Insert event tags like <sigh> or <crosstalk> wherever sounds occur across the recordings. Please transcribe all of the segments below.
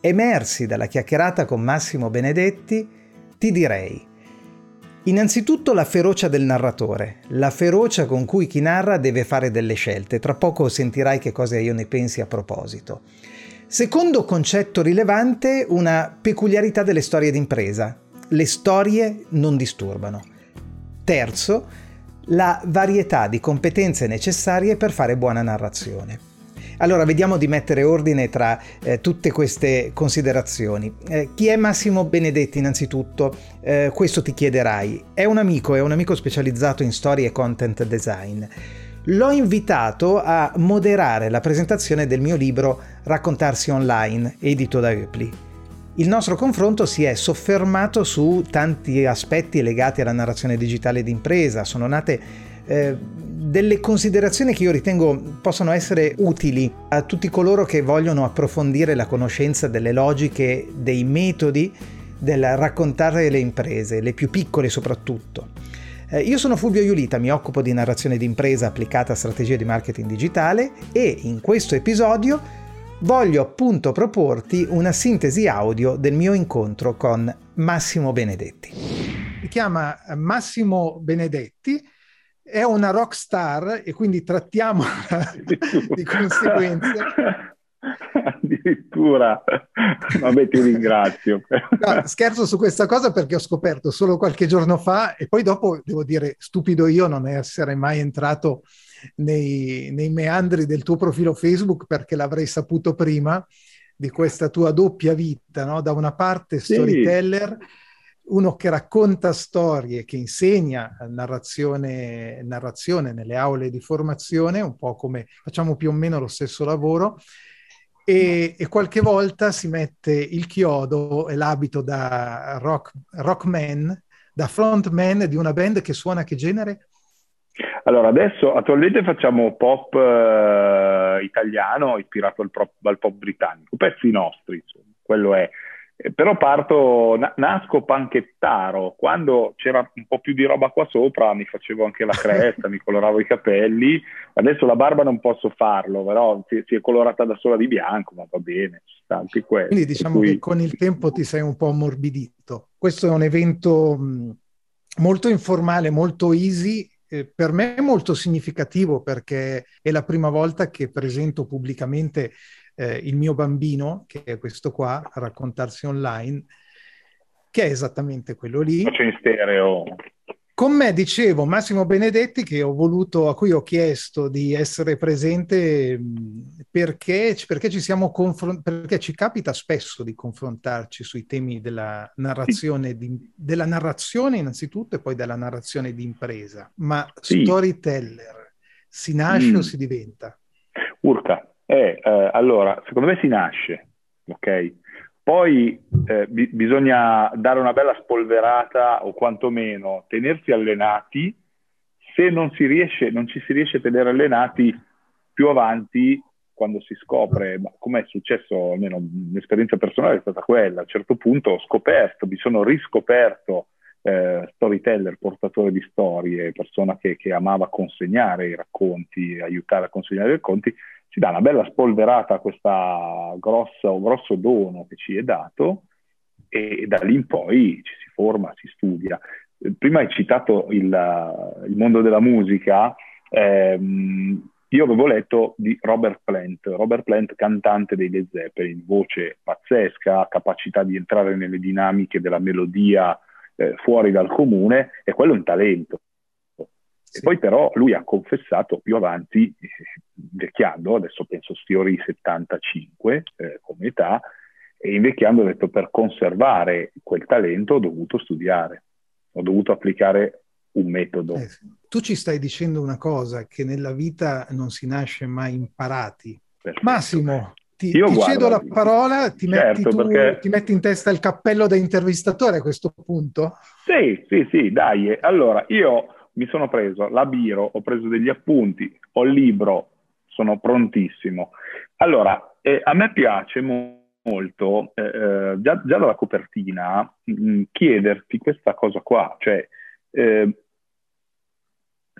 emersi dalla chiacchierata con Massimo Benedetti, ti direi Innanzitutto la ferocia del narratore, la ferocia con cui chi narra deve fare delle scelte. Tra poco sentirai che cosa io ne pensi a proposito. Secondo concetto rilevante, una peculiarità delle storie d'impresa. Le storie non disturbano. Terzo, la varietà di competenze necessarie per fare buona narrazione. Allora, vediamo di mettere ordine tra eh, tutte queste considerazioni. Eh, chi è Massimo Benedetti innanzitutto? Eh, questo ti chiederai. È un amico, è un amico specializzato in storie e content design. L'ho invitato a moderare la presentazione del mio libro Raccontarsi online, edito da Eupli. Il nostro confronto si è soffermato su tanti aspetti legati alla narrazione digitale d'impresa. Sono nate eh, delle considerazioni che io ritengo possano essere utili a tutti coloro che vogliono approfondire la conoscenza delle logiche, dei metodi del raccontare le imprese, le più piccole soprattutto. Eh, io sono Fulvio Iulita, mi occupo di narrazione d'impresa applicata a strategie di marketing digitale e in questo episodio voglio appunto proporti una sintesi audio del mio incontro con Massimo Benedetti. Mi chiama Massimo Benedetti, è una rock star e quindi trattiamo di conseguenza. Addirittura, vabbè ti ringrazio. No, scherzo su questa cosa perché ho scoperto solo qualche giorno fa e poi dopo devo dire stupido io non essere mai entrato nei, nei meandri del tuo profilo Facebook perché l'avrei saputo prima di questa tua doppia vita, no? da una parte storyteller sì uno che racconta storie, che insegna narrazione, narrazione, nelle aule di formazione, un po' come facciamo più o meno lo stesso lavoro, e, e qualche volta si mette il chiodo e l'abito da rock, rockman, da frontman di una band che suona che genere? Allora, adesso attualmente facciamo pop eh, italiano ispirato al, pop, al pop britannico, pezzi nostri, insomma, quello è eh, però parto, na- nasco panchettaro, quando c'era un po' più di roba qua sopra mi facevo anche la cresta, <laughs> mi coloravo i capelli, adesso la barba non posso farlo, però si, si è colorata da sola di bianco, ma va bene, anche quello. Quindi diciamo cui... che con il tempo ti sei un po' ammorbidito. Questo è un evento mh, molto informale, molto easy, eh, per me è molto significativo perché è la prima volta che presento pubblicamente eh, il mio bambino, che è questo qua, a raccontarsi online, che è esattamente quello lì. Faccio in stereo. Con me dicevo Massimo Benedetti che ho voluto, a cui ho chiesto di essere presente perché, perché ci siamo confron- perché ci capita spesso di confrontarci sui temi della narrazione, di, della narrazione innanzitutto e poi della narrazione di impresa. Ma sì. storyteller si nasce mm. o si diventa? Urca, è, eh, allora, secondo me si nasce, ok? Poi eh, bi- bisogna dare una bella spolverata o quantomeno tenersi allenati. Se non, si riesce, non ci si riesce a tenere allenati più avanti, quando si scopre, come è successo, almeno l'esperienza personale è stata quella, a un certo punto ho scoperto, mi sono riscoperto eh, storyteller, portatore di storie, persona che, che amava consegnare i racconti, aiutare a consegnare i racconti, ci dà una bella spolverata a questo grosso dono che ci è dato e da lì in poi ci si forma, si studia. Prima hai citato il, il mondo della musica, ehm, io avevo letto di Robert Plant, Robert Plant cantante dei Led Zeppelin, voce pazzesca, capacità di entrare nelle dinamiche della melodia eh, fuori dal comune e quello è un talento. Sì. E poi però lui ha confessato più avanti, eh, invecchiando, adesso penso sfiori i 75 eh, come età, e invecchiando ha detto per conservare quel talento ho dovuto studiare, ho dovuto applicare un metodo. Eh, tu ci stai dicendo una cosa, che nella vita non si nasce mai imparati. Perfetto. Massimo, ti, ti guarda, cedo la parola, ti, certo, metti tu, perché... ti metti in testa il cappello da intervistatore a questo punto? Sì, sì, sì, dai. Allora, io mi sono preso la biro, ho preso degli appunti, ho il libro, sono prontissimo. Allora, eh, a me piace molto, eh, eh, già, già, dalla copertina, mh, mm, chiederti questa cosa qua, cioè eh,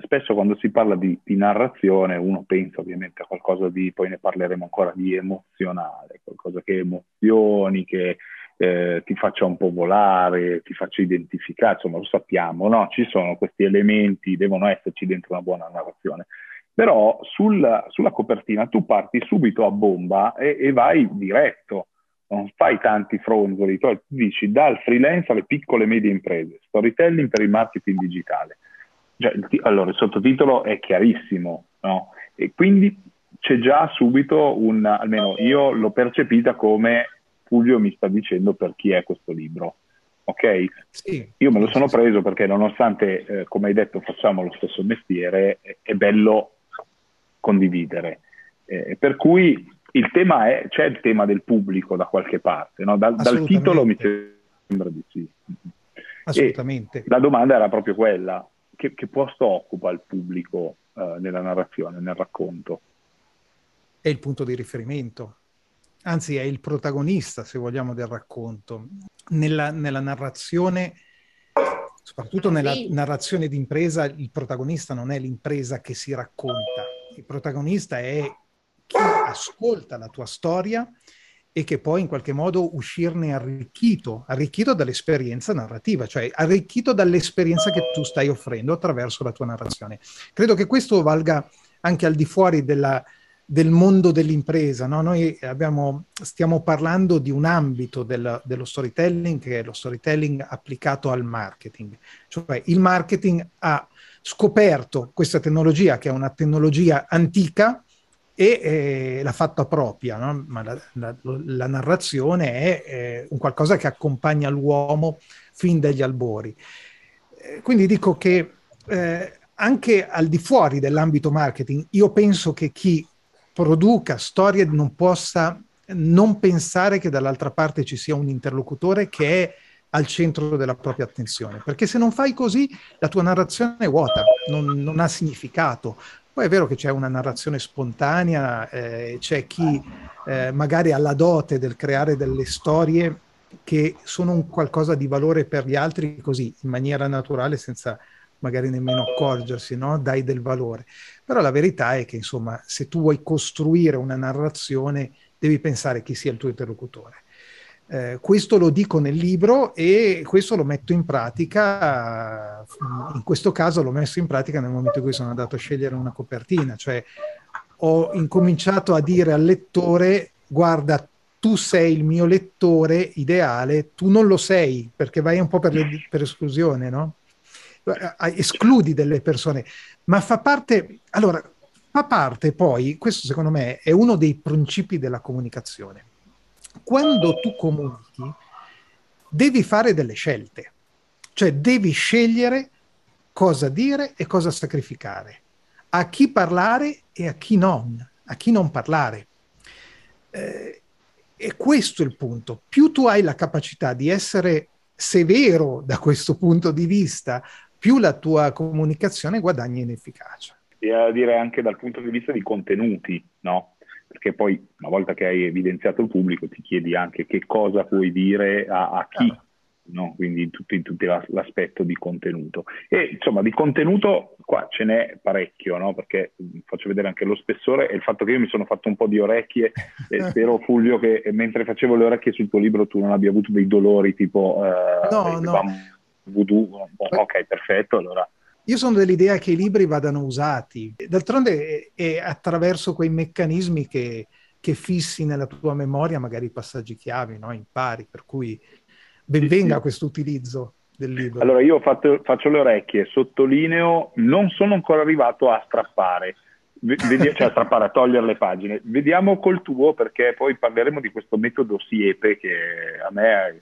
spesso quando si parla di, di, narrazione uno pensa ovviamente a qualcosa di, poi ne parleremo ancora, di emozionale, qualcosa che emozioni, che eh, ti faccia un po' volare, ti faccia identificare, insomma lo sappiamo, no? Ci sono questi elementi, devono esserci dentro una buona narrazione. Però sul, sulla copertina tu parti subito a bomba e, e vai diretto, non fai tanti fronzoli, tu dici dal freelance alle piccole e medie imprese, storytelling per il marketing digitale cioè, allora, il sottotitolo è chiarissimo, no? E quindi c'è già subito un, almeno io l'ho percepita come Fulvio mi sta dicendo per chi è questo libro. Ok? Sì. Io me lo sono preso perché nonostante, eh, come hai detto, facciamo lo stesso mestiere, è, è bello condividere. Eh, per cui il tema è, c'è il tema del pubblico da qualche parte, no? dal, dal titolo mi sembra di sì. Assolutamente. E la domanda era proprio quella, che, che posto occupa il pubblico eh, nella narrazione, nel racconto? È il punto di riferimento, anzi è il protagonista, se vogliamo, del racconto. Nella, nella narrazione, soprattutto nella narrazione d'impresa, il protagonista non è l'impresa che si racconta, il protagonista è chi ascolta la tua storia e che poi in qualche modo uscirne arricchito, arricchito dall'esperienza narrativa, cioè arricchito dall'esperienza che tu stai offrendo attraverso la tua narrazione. Credo che questo valga anche al di fuori della, del mondo dell'impresa. No? Noi abbiamo, stiamo parlando di un ambito del, dello storytelling che è lo storytelling applicato al marketing. Cioè il marketing ha scoperto questa tecnologia che è una tecnologia antica, e eh, l'ha fatta propria, no? ma la, la, la, narrazione è eh, un qualcosa che accompagna l'uomo fin dagli albori. Eh, quindi dico che eh, anche al di fuori dell'ambito marketing, io penso che chi produca storie non possa non pensare che dall'altra parte ci sia un interlocutore che è al centro della propria attenzione, perché se non fai così la tua narrazione è vuota, non, non ha significato, poi è vero che c'è una narrazione spontanea, eh, c'è chi eh, magari ha la dote del creare delle storie che sono un qualcosa di valore per gli altri così, in maniera naturale, senza magari nemmeno accorgersi, no? dai del valore. Però la verità è che, insomma, se tu vuoi costruire una narrazione, devi pensare chi sia il tuo interlocutore. Eh, questo lo dico nel libro e questo lo metto in pratica, in questo caso l'ho messo in pratica nel momento in cui sono andato a scegliere una copertina, cioè ho incominciato a dire al lettore guarda tu sei il mio lettore ideale, tu non lo sei perché vai un po' per, le, per esclusione, no? Escludi delle persone, ma fa parte, allora, fa parte poi, questo secondo me è uno dei principi della comunicazione quando tu comunichi, devi fare delle scelte, cioè devi scegliere cosa dire e cosa sacrificare, a chi parlare e a chi non, a chi non parlare. Eh, e questo è il punto. Più tu hai la capacità di essere severo da questo punto di vista, più la tua comunicazione guadagna in efficacia. E a dire anche dal punto di vista di contenuti, no? perché poi una volta che hai evidenziato il pubblico ti chiedi anche che cosa puoi dire a, a chi, no? quindi in tutto, tutto, l'aspetto di contenuto. E insomma di contenuto qua ce n'è parecchio, no? perché faccio vedere anche lo spessore e il fatto che io mi sono fatto un po' di orecchie e <laughs> spero Fulvio che mentre facevo le orecchie sul tuo libro tu non abbia avuto dei dolori tipo eh, no, no. Voodoo, ok perfetto, allora io sono dell'idea che i libri vadano usati. D'altronde è, è attraverso quei meccanismi che, che, fissi nella tua memoria magari i passaggi chiavi, no? impari, per cui benvenga sì, sì. questo utilizzo del libro. Allora io fatto, faccio le orecchie, sottolineo, non sono ancora arrivato a strappare, Vedi, cioè a strappare, a togliere le pagine. Vediamo col tuo perché poi parleremo di questo metodo Siepe che a me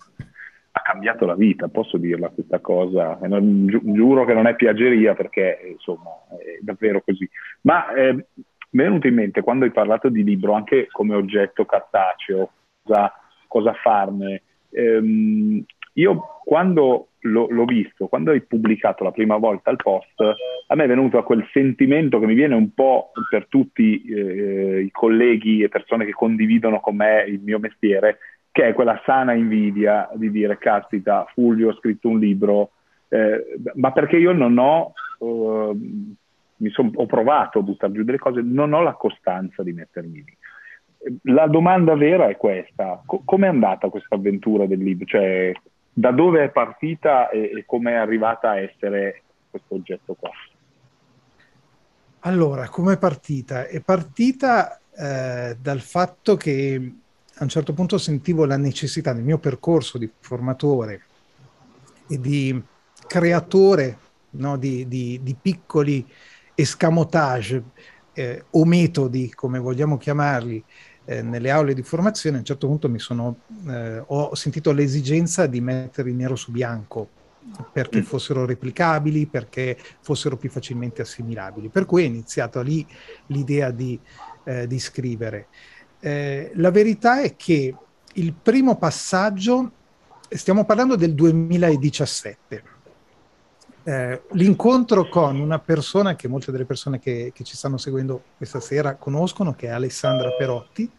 ha cambiato la vita, posso dirla questa cosa, non, gi- giuro che non è piaggeria perché insomma è davvero così. Ma eh, mi è venuto in mente quando hai parlato di libro anche come oggetto cartaceo, cosa, cosa farne. Ehm, io quando lo, l'ho visto, quando hai pubblicato la prima volta il post, a me è venuto quel sentimento che mi viene un po' per tutti eh, i colleghi e persone che condividono con me il mio mestiere, che è quella sana invidia di dire, caspita, Fulvio ha scritto un libro, eh, ma perché io non ho, uh, son, ho provato a buttare giù delle cose, non ho la costanza di mettermi lì. La domanda vera è questa, Co- com'è andata questa avventura del libro? Cioè, da dove è partita e, e come è arrivata a essere questo oggetto qua? Allora, come è partita? È partita eh, dal fatto che a un certo punto sentivo la necessità nel mio percorso di formatore e di creatore no, di, di, di, piccoli escamotage eh, o metodi, come vogliamo chiamarli, eh, nelle aule di formazione, a un certo punto mi sono, eh, ho sentito l'esigenza di mettere nero su bianco perché mm. fossero replicabili, perché fossero più facilmente assimilabili. Per cui è iniziata lì l'idea di, eh, di scrivere. Eh, la verità è che il primo passaggio, stiamo parlando del 2017, eh, l'incontro con una persona che molte delle persone che, che, ci stanno seguendo questa sera conoscono, che è Alessandra Perotti,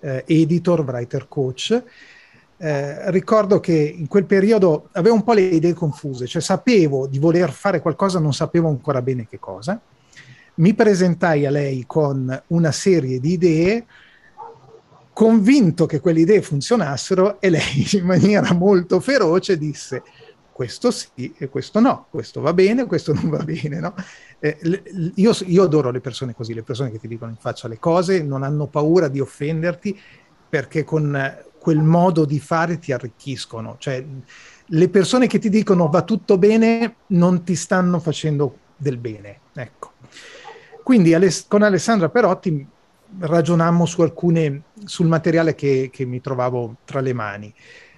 eh, editor, writer coach. Eh, ricordo che in quel periodo avevo un po' le idee confuse, cioè sapevo di voler fare qualcosa, non sapevo ancora bene che cosa. Mi presentai a lei con una serie di idee, convinto che quelle idee funzionassero e lei <laughs> in maniera molto feroce disse questo sì e questo no, questo va bene, questo non va bene. No? Eh, io, io, adoro le persone così, le persone che ti dicono in faccia le cose, non hanno paura di offenderti perché con quel modo di fare ti arricchiscono. Cioè, le persone che ti dicono va tutto bene non ti stanno facendo del bene. Ecco. Quindi con Alessandra Perotti ragionammo su alcune, sul materiale che, che mi trovavo tra le mani.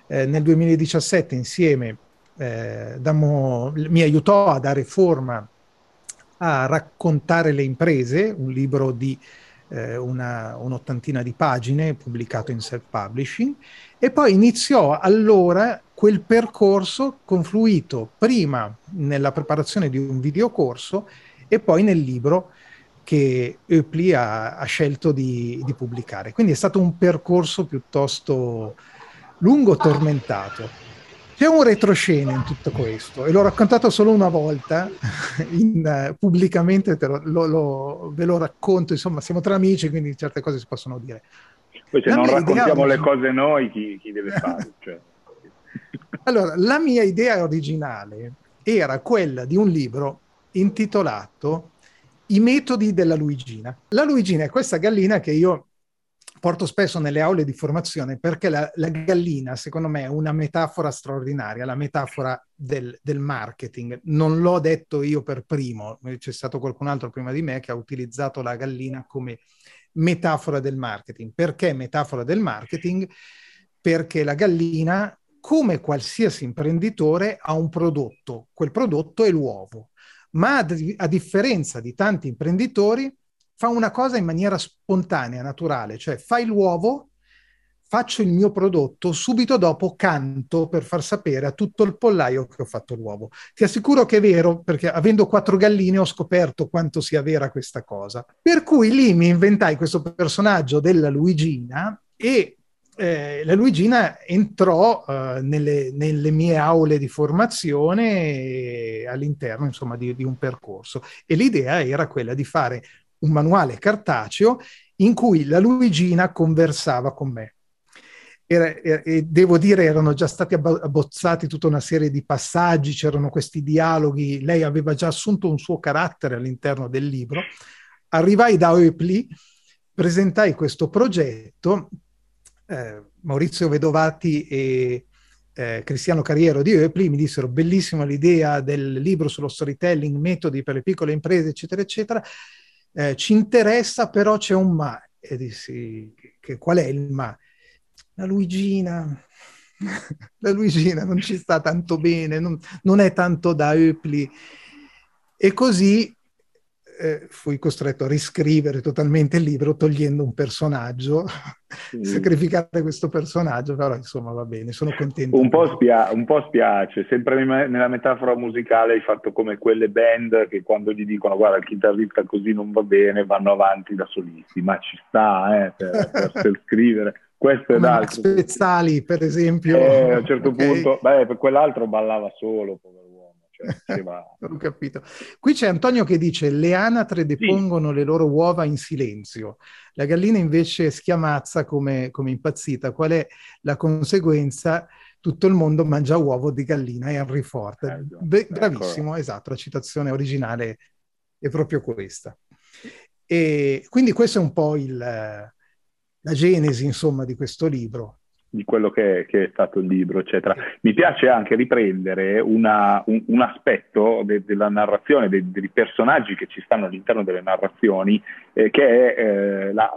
Eh, nel 2017 insieme eh, dammo, mi aiutò a dare forma a raccontare le imprese, un libro di eh, una, un'ottantina di pagine pubblicato in self-publishing, e poi iniziò allora quel percorso confluito prima nella preparazione di un videocorso e poi nel libro che Eupli ha, ha scelto di, di, pubblicare. Quindi è stato un percorso piuttosto lungo, tormentato. C'è un retroscena in tutto questo e l'ho raccontato solo una volta <laughs> in, uh, pubblicamente, lo, lo, lo, ve lo racconto, insomma siamo tra amici quindi certe cose si possono dire. Poi se la non raccontiamo idea... le cose noi, chi, chi deve fare? <laughs> Cioè. allora, la mia idea originale era quella di un libro intitolato I metodi della Luigina. La Luigina è questa gallina che io porto spesso nelle aule di formazione perché la, la, gallina, secondo me, è una metafora straordinaria, la metafora del, del, marketing. Non l'ho detto io per primo, c'è stato qualcun altro prima di me che ha utilizzato la gallina come metafora del marketing. Perché metafora del marketing? Perché la gallina, come qualsiasi imprenditore, ha un prodotto, quel prodotto è l'uovo. Ma a differenza di tanti imprenditori, fa una cosa in maniera spontanea, naturale, cioè fai l'uovo, faccio il mio prodotto, subito dopo canto per far sapere a tutto il pollaio che ho fatto l'uovo. Ti assicuro che è vero, perché avendo quattro galline ho scoperto quanto sia vera questa cosa. Per cui lì mi inventai questo personaggio della Luigina e eh, la Luigina entrò eh, nelle, nelle, mie aule di formazione all'interno insomma di, di, un percorso e l'idea era quella di fare un manuale cartaceo in cui la Luigina conversava con me. Era, e devo dire erano già stati abbozzati tutta una serie di passaggi, c'erano questi dialoghi, lei aveva già assunto un suo carattere all'interno del libro. Arrivai da Oepli, presentai questo progetto, eh, Maurizio Vedovati e eh, Cristiano Carriero di Oepli mi dissero bellissima l'idea del libro sullo storytelling, metodi per le piccole imprese, eccetera, eccetera eh, ci interessa, però c'è un ma. E dissi, che, qual è il ma? La Luigina, <laughs> la Luigina non ci sta tanto bene, non, non è tanto da Eupli. E così eh, fui costretto a riscrivere totalmente il libro togliendo un personaggio, sì. <laughs> sacrificare questo personaggio, però insomma va bene, sono contento. Un po', spia- un po' spiace, sempre nella metafora musicale hai fatto come quelle band che quando gli dicono guarda il chitarrista così non va bene vanno avanti da solisti, ma ci sta eh, per, per <laughs> scrivere. Questo è Max Spezzali, per esempio. Eh, a un certo okay. punto, beh, per quell'altro ballava solo, povero cioè, <laughs> Ho capito. Qui c'è Antonio che dice le anatre depongono sì. le loro uova in silenzio, la gallina invece schiamazza come, come impazzita. Qual è la conseguenza? Tutto il mondo mangia uovo di gallina, Henry Ford. Eh, Be- bravissimo, ecco. esatto, la citazione originale è proprio questa. E quindi questa è un po' il, la genesi, insomma, di questo libro di quello che, che, è stato il libro, eccetera. Mi piace anche riprendere una, un, un, aspetto de, della narrazione, dei, dei, personaggi che ci stanno all'interno delle narrazioni, eh, che è eh, la,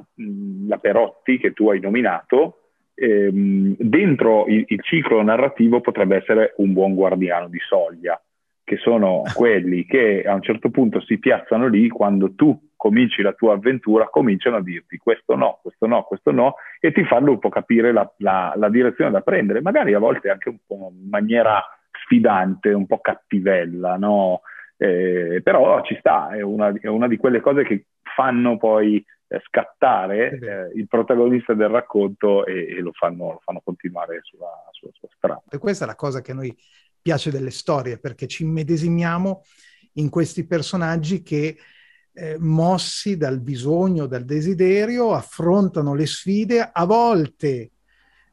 la, Perotti che tu hai nominato. Ehm, dentro il, il ciclo narrativo potrebbe essere un buon guardiano di soglia, che sono <laughs> quelli che a un certo punto si piazzano lì quando tu cominci la tua avventura, cominciano a dirti questo no, questo no, questo no, e ti fanno un po' capire la, la, la direzione da prendere, magari a volte anche un po' in maniera sfidante, un po' cattivella, no? Eh, però ci sta, è una, è una, di quelle cose che fanno poi eh, scattare eh, il protagonista del racconto e, e lo, fanno, lo, fanno, continuare sulla, sulla sua strada. E questa è la cosa che noi piace delle storie, perché ci immedesimiamo in questi personaggi che eh, mossi dal bisogno, dal desiderio, affrontano le sfide, a volte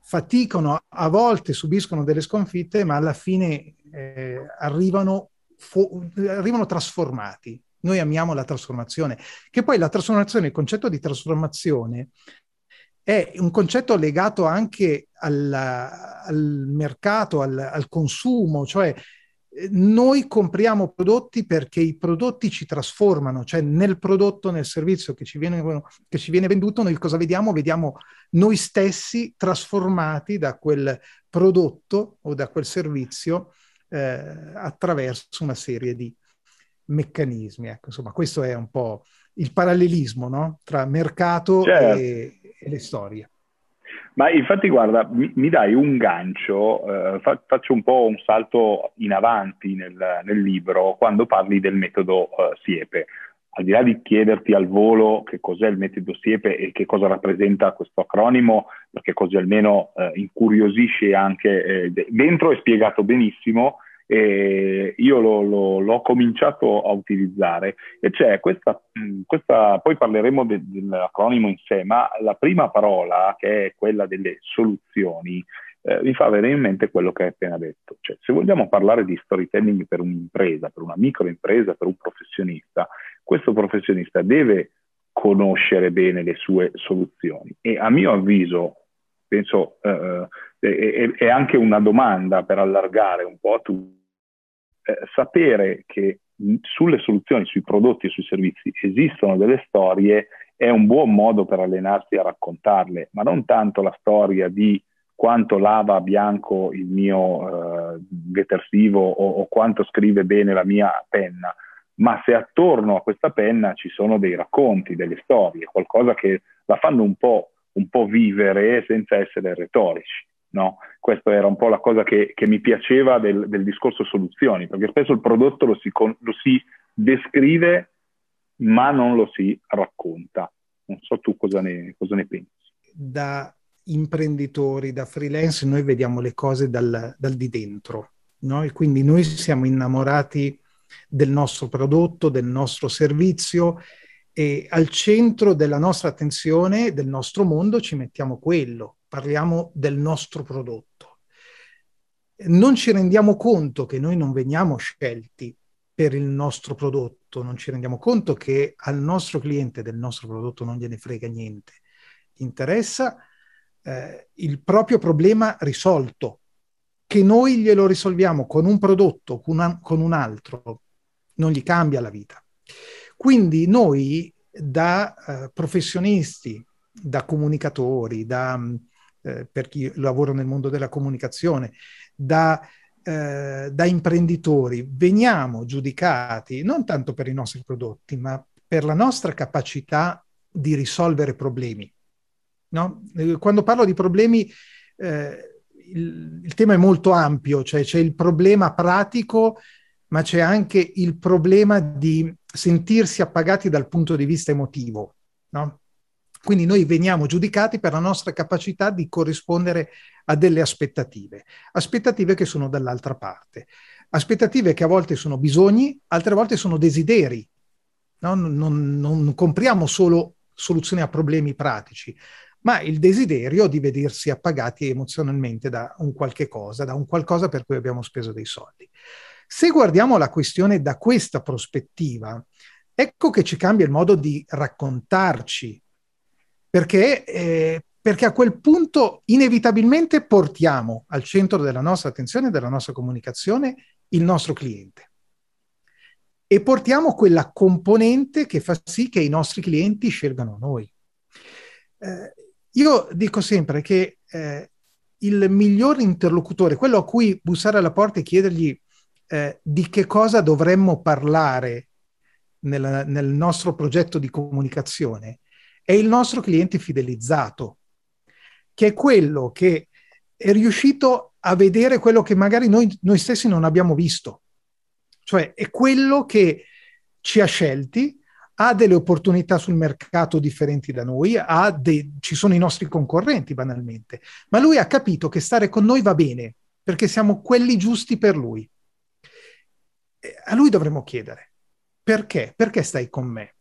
faticano, a volte subiscono delle sconfitte, ma alla fine eh, arrivano, fo- arrivano trasformati. Noi amiamo la trasformazione, che poi la trasformazione, il concetto di trasformazione è un concetto legato anche alla, al mercato, al, al, consumo, cioè noi compriamo prodotti perché i prodotti ci trasformano, cioè nel prodotto, nel servizio che ci viene, che ci viene venduto, noi cosa vediamo? Vediamo noi stessi trasformati da quel prodotto o da quel servizio eh, attraverso una serie di meccanismi. Ecco, insomma, questo è un po' il parallelismo no? tra mercato certo. e, e le storie. Ma infatti, guarda, mi, mi dai un gancio, eh, fa, faccio un po' un salto in avanti nel, nel libro quando parli del metodo eh, Siepe. Al di là di chiederti al volo che cos'è il metodo Siepe e che cosa rappresenta questo acronimo, perché così almeno eh, incuriosisce anche, eh, dentro è spiegato benissimo, e io lo, lo, l'ho cominciato a utilizzare. E c'è questa, questa poi parleremo de, dell'acronimo in sé, ma la prima parola che è quella delle soluzioni eh, mi fa venire in mente quello che hai appena detto, cioè se vogliamo parlare di storytelling per un'impresa, per una microimpresa, per un professionista, questo professionista deve conoscere bene le sue soluzioni. E a mio avviso penso eh, eh è, è, anche una domanda per allargare un po' a tutti eh, sapere che sulle soluzioni, sui prodotti e sui servizi esistono delle storie è un buon modo per allenarsi a raccontarle, ma non tanto la storia di quanto lava bianco il mio eh, detersivo o, o quanto scrive bene la mia penna, ma se attorno a questa penna ci sono dei racconti, delle storie, qualcosa che la fanno un po', un po vivere senza essere retorici. No? Questa era un po' la cosa che, che mi piaceva del, del, discorso soluzioni, perché spesso il prodotto lo si, lo si, descrive ma non lo si racconta. Non so tu cosa ne, cosa ne pensi. Da imprenditori, da freelance, noi vediamo le cose dal, dal di dentro, no? e quindi noi siamo innamorati del nostro prodotto, del nostro servizio e al centro della nostra attenzione, del nostro mondo, ci mettiamo quello parliamo del nostro prodotto. Non ci rendiamo conto che noi non veniamo scelti per il nostro prodotto, non ci rendiamo conto che al nostro cliente del nostro prodotto non gliene frega niente. Interessa eh, il proprio problema risolto, che noi glielo risolviamo con un prodotto, con, una, con un altro, non gli cambia la vita. Quindi noi da eh, professionisti, da comunicatori, da eh, per chi lavora nel mondo della comunicazione, da, eh, da imprenditori, veniamo giudicati non tanto per i nostri prodotti, ma per la nostra capacità di risolvere problemi. No? Eh, quando parlo di problemi, eh, il, il, tema è molto ampio, cioè c'è il problema pratico, ma c'è anche il problema di sentirsi appagati dal punto di vista emotivo. No? Quindi noi veniamo giudicati per la nostra capacità di corrispondere a delle aspettative, aspettative che sono dall'altra parte, aspettative che a volte sono bisogni, altre volte sono desideri. No? Non, non, non compriamo solo soluzioni a problemi pratici, ma il desiderio di vedersi appagati emozionalmente da un qualche cosa, da un qualcosa per cui abbiamo speso dei soldi. Se guardiamo la questione da questa prospettiva, ecco che ci cambia il modo di raccontarci, perché, eh, perché a quel punto inevitabilmente portiamo al centro della nostra attenzione della nostra comunicazione il nostro cliente e portiamo quella componente che fa sì che i nostri clienti scelgano noi. Eh, io dico sempre che eh, il miglior interlocutore, quello a cui bussare alla porta e chiedergli eh, di che cosa dovremmo parlare nel, nel nostro progetto di comunicazione, è il nostro cliente fidelizzato, che è quello che è riuscito a vedere quello che magari noi, noi stessi non abbiamo visto. Cioè è quello che ci ha scelti, ha delle opportunità sul mercato differenti da noi, dei, ci sono i nostri concorrenti banalmente, ma lui ha capito che stare con noi va bene, perché siamo quelli giusti per lui. A lui dovremmo chiedere, perché? Perché stai con me?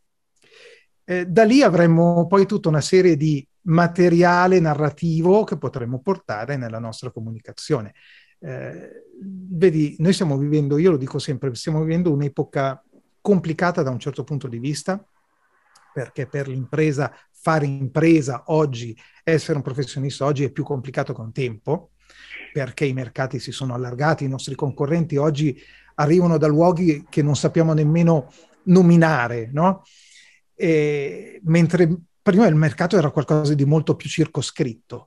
Eh, da lì avremmo poi tutta una serie di materiale narrativo che potremmo portare nella nostra comunicazione. Eh, vedi, noi stiamo vivendo, io lo dico sempre, stiamo vivendo un'epoca complicata da un certo punto di vista, perché per l'impresa fare impresa oggi, essere un professionista oggi è più complicato con tempo, perché i mercati si sono allargati, i nostri concorrenti oggi arrivano da luoghi che non sappiamo nemmeno nominare, no? E, mentre prima il mercato era qualcosa di molto più circoscritto.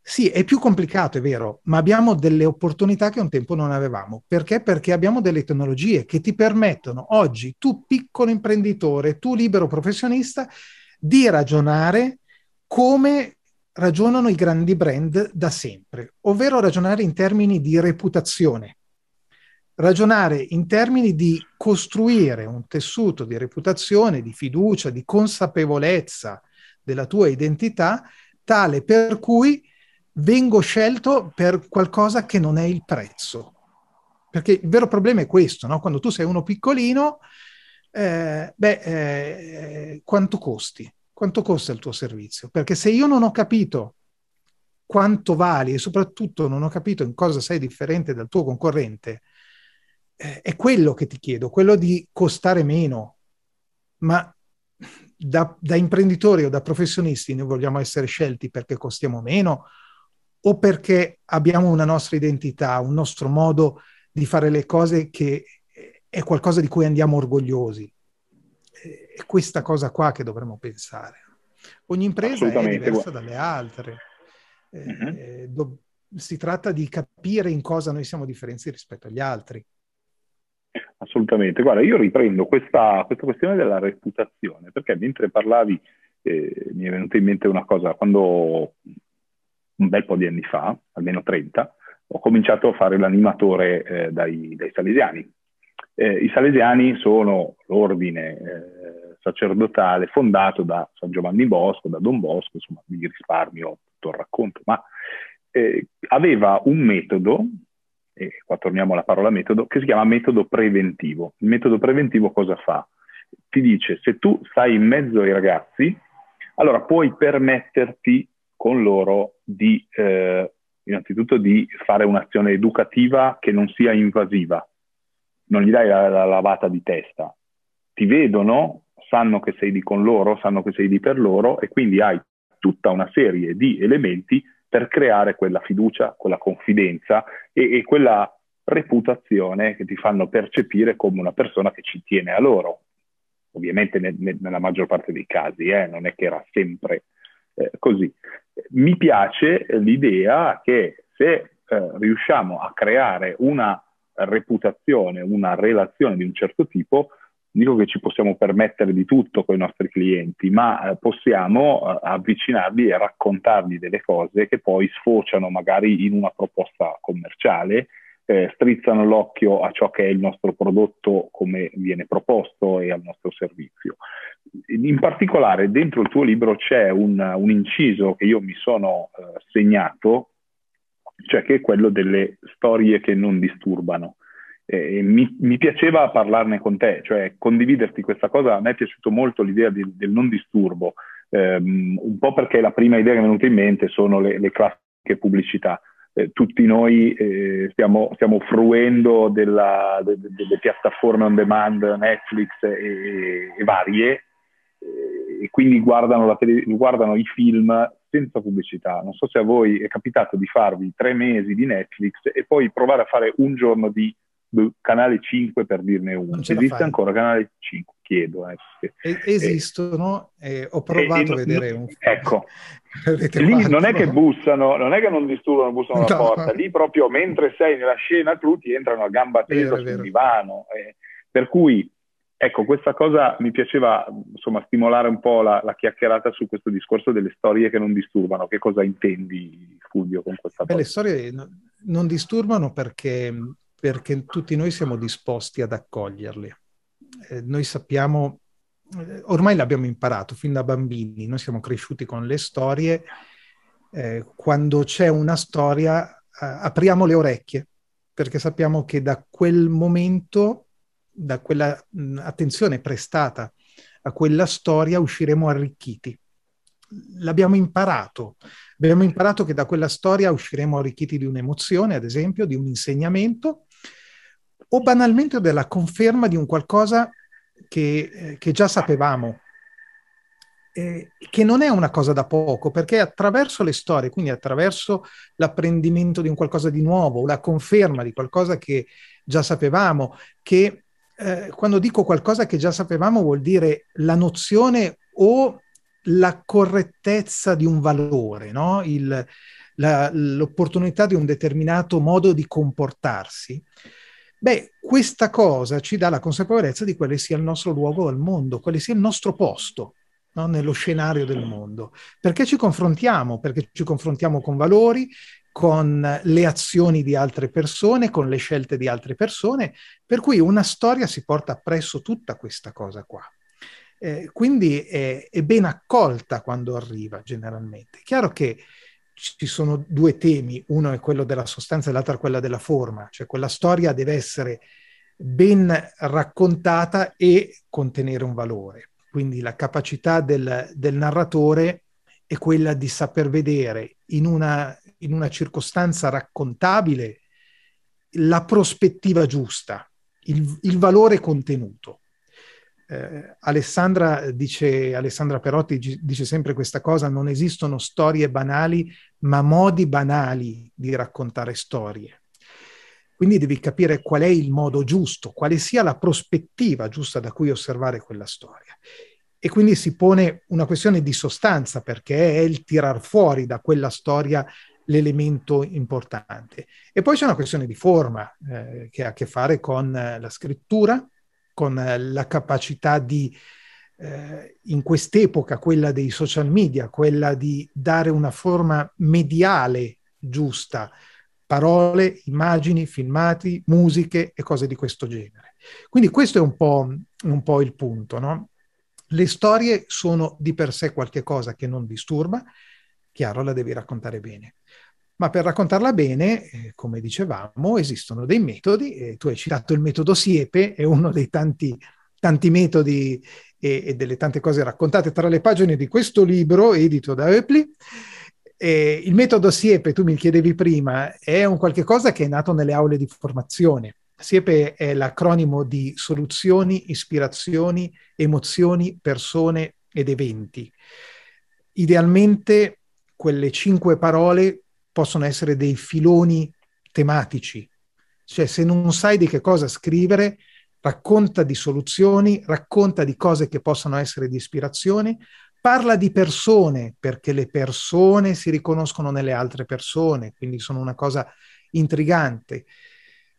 Sì, è più complicato, è vero, ma abbiamo delle opportunità che un tempo non avevamo. Perché? Perché abbiamo delle tecnologie che ti permettono oggi, tu piccolo imprenditore, tu libero professionista, di ragionare come ragionano i grandi brand da sempre, ovvero ragionare in termini di reputazione, ragionare in termini di costruire un tessuto di reputazione, di fiducia, di consapevolezza della tua identità, tale per cui vengo scelto per qualcosa che non è il prezzo. Perché il vero problema è questo, no? quando tu sei uno piccolino, eh, beh, eh, quanto costi? Quanto costa il tuo servizio? Perché se io non ho capito quanto vali e soprattutto non ho capito in cosa sei differente dal tuo concorrente, è quello che ti chiedo, quello di costare meno. Ma da, da imprenditori o da professionisti noi vogliamo essere scelti perché costiamo meno o perché abbiamo una nostra identità, un nostro modo di fare le cose che è qualcosa di cui andiamo orgogliosi. È questa cosa qua che dovremmo pensare. Ogni impresa è diversa dalle altre. Mm-hmm. Eh, do- si tratta di capire in cosa noi siamo differenzi rispetto agli altri. Assolutamente. Guarda, io riprendo questa, questa questione della reputazione, perché mentre parlavi eh, mi è venuta in mente una cosa, quando un bel po' di anni fa, almeno 30, ho cominciato a fare l'animatore eh, dai, dai, Salesiani. Eh, I Salesiani sono l'ordine eh, sacerdotale fondato da San Giovanni Bosco, da Don Bosco, insomma vi risparmio tutto il racconto, ma eh, aveva un metodo, e qua torniamo alla parola metodo, che si chiama metodo preventivo. Il metodo preventivo cosa fa? Ti dice se tu stai in mezzo ai ragazzi, allora puoi permetterti con loro di, eh, innanzitutto, di fare un'azione educativa che non sia invasiva. Non gli dai la, la lavata di testa. Ti vedono, sanno che sei di con loro, sanno che sei di per loro e quindi hai tutta una serie di elementi per creare quella fiducia, quella confidenza e, e quella reputazione che ti fanno percepire come una persona che ci tiene a loro. Ovviamente ne, ne, nella maggior parte dei casi, eh, non è che era sempre eh, così. Mi piace l'idea che se eh, riusciamo a creare una reputazione, una relazione di un certo tipo, dico che ci possiamo permettere di tutto con i nostri clienti, ma eh, possiamo eh, avvicinarli e raccontargli delle cose che poi sfociano magari in una proposta commerciale, eh, strizzano l'occhio a ciò che è il nostro prodotto come viene proposto e al nostro servizio. In particolare dentro il tuo libro c'è un, un inciso che io mi sono eh, segnato, cioè che è quello delle storie che non disturbano. Eh, mi, mi, piaceva parlarne con te, cioè condividerti questa cosa. A me è piaciuto molto l'idea di, del non disturbo, ehm, un po' perché la prima idea che mi è venuta in mente sono le, le classiche pubblicità. Eh, tutti noi eh, stiamo, stiamo, fruendo della, de, de, delle piattaforme on demand, Netflix e, e varie, eh, e quindi guardano, tele, guardano i film senza pubblicità. Non so se a voi è capitato di farvi tre mesi di Netflix e poi provare a fare un giorno di canale 5 per dirne uno. Esiste fai. ancora canale 5? Chiedo. Eh, Esistono, eh, ho provato a vedere un Ecco, <laughs> lì non è che bussano, non è che non disturbano, bussano no. la porta, lì proprio mentre sei nella scena tu ti entrano a gamba tesa sul divano. Eh. Per cui, ecco, questa cosa mi piaceva insomma stimolare un po' la, la, chiacchierata su questo discorso delle storie che non disturbano. Che cosa intendi, Fulvio, con questa Beh, cosa? Le storie non disturbano perché perché tutti noi siamo disposti ad accoglierli. Eh, noi sappiamo, eh, ormai l'abbiamo imparato fin da bambini, noi siamo cresciuti con le storie, eh, quando c'è una storia eh, apriamo le orecchie, perché sappiamo che da quel momento, da quella mh, attenzione prestata a quella storia, usciremo arricchiti. L'abbiamo imparato, abbiamo imparato che da quella storia usciremo arricchiti di un'emozione, ad esempio, di un insegnamento, o banalmente della conferma di un qualcosa che, eh, che già sapevamo, eh, che non è una cosa da poco, perché attraverso le storie, quindi attraverso l'apprendimento di un qualcosa di nuovo, la conferma di qualcosa che già sapevamo, che eh, quando dico qualcosa che già sapevamo vuol dire la nozione o la correttezza di un valore, no? Il, la, l'opportunità di un determinato modo di comportarsi. Beh, questa cosa ci dà la consapevolezza di quale sia il nostro luogo al mondo, quale sia il nostro posto no? nello scenario del mondo. Perché ci confrontiamo? Perché ci confrontiamo con valori, con le azioni di altre persone, con le scelte di altre persone, per cui una storia si porta appresso tutta questa cosa qua. Eh, quindi è, è ben accolta quando arriva generalmente. Chiaro che ci sono due temi, uno è quello della sostanza e l'altro è quella della forma, cioè quella storia deve essere ben raccontata e contenere un valore. Quindi la capacità del, del narratore è quella di saper vedere in una, in una circostanza raccontabile la prospettiva giusta, il, il valore contenuto eh, Alessandra dice, Alessandra Perotti dice sempre questa cosa, non esistono storie banali, ma modi banali di raccontare storie. Quindi devi capire qual è il modo giusto, quale sia la prospettiva giusta da cui osservare quella storia. E quindi si pone una questione di sostanza, perché è il tirar fuori da quella storia l'elemento importante. E poi c'è una questione di forma, eh, che ha a che fare con eh, la scrittura, con eh, la capacità di, eh, in quest'epoca, quella dei social media, quella di dare una forma mediale giusta, parole, immagini, filmati, musiche e cose di questo genere. Quindi questo è un po', un po il punto, no? Le storie sono di per sé qualcosa che non disturba, chiaro, la devi raccontare bene. Ma per raccontarla bene, eh, come dicevamo, esistono dei metodi, e tu hai citato il metodo Siepe, è uno dei tanti, tanti metodi e, e, delle tante cose raccontate tra le pagine di questo libro edito da Eupli. E il metodo Siepe, tu mi chiedevi prima, è un qualche cosa che è nato nelle aule di formazione. Siepe è l'acronimo di soluzioni, ispirazioni, emozioni, persone ed eventi. Idealmente quelle cinque parole possono essere dei filoni tematici. Cioè, se non sai di che cosa scrivere, racconta di soluzioni, racconta di cose che possono essere di ispirazione, parla di persone, perché le persone si riconoscono nelle altre persone, quindi sono una cosa intrigante.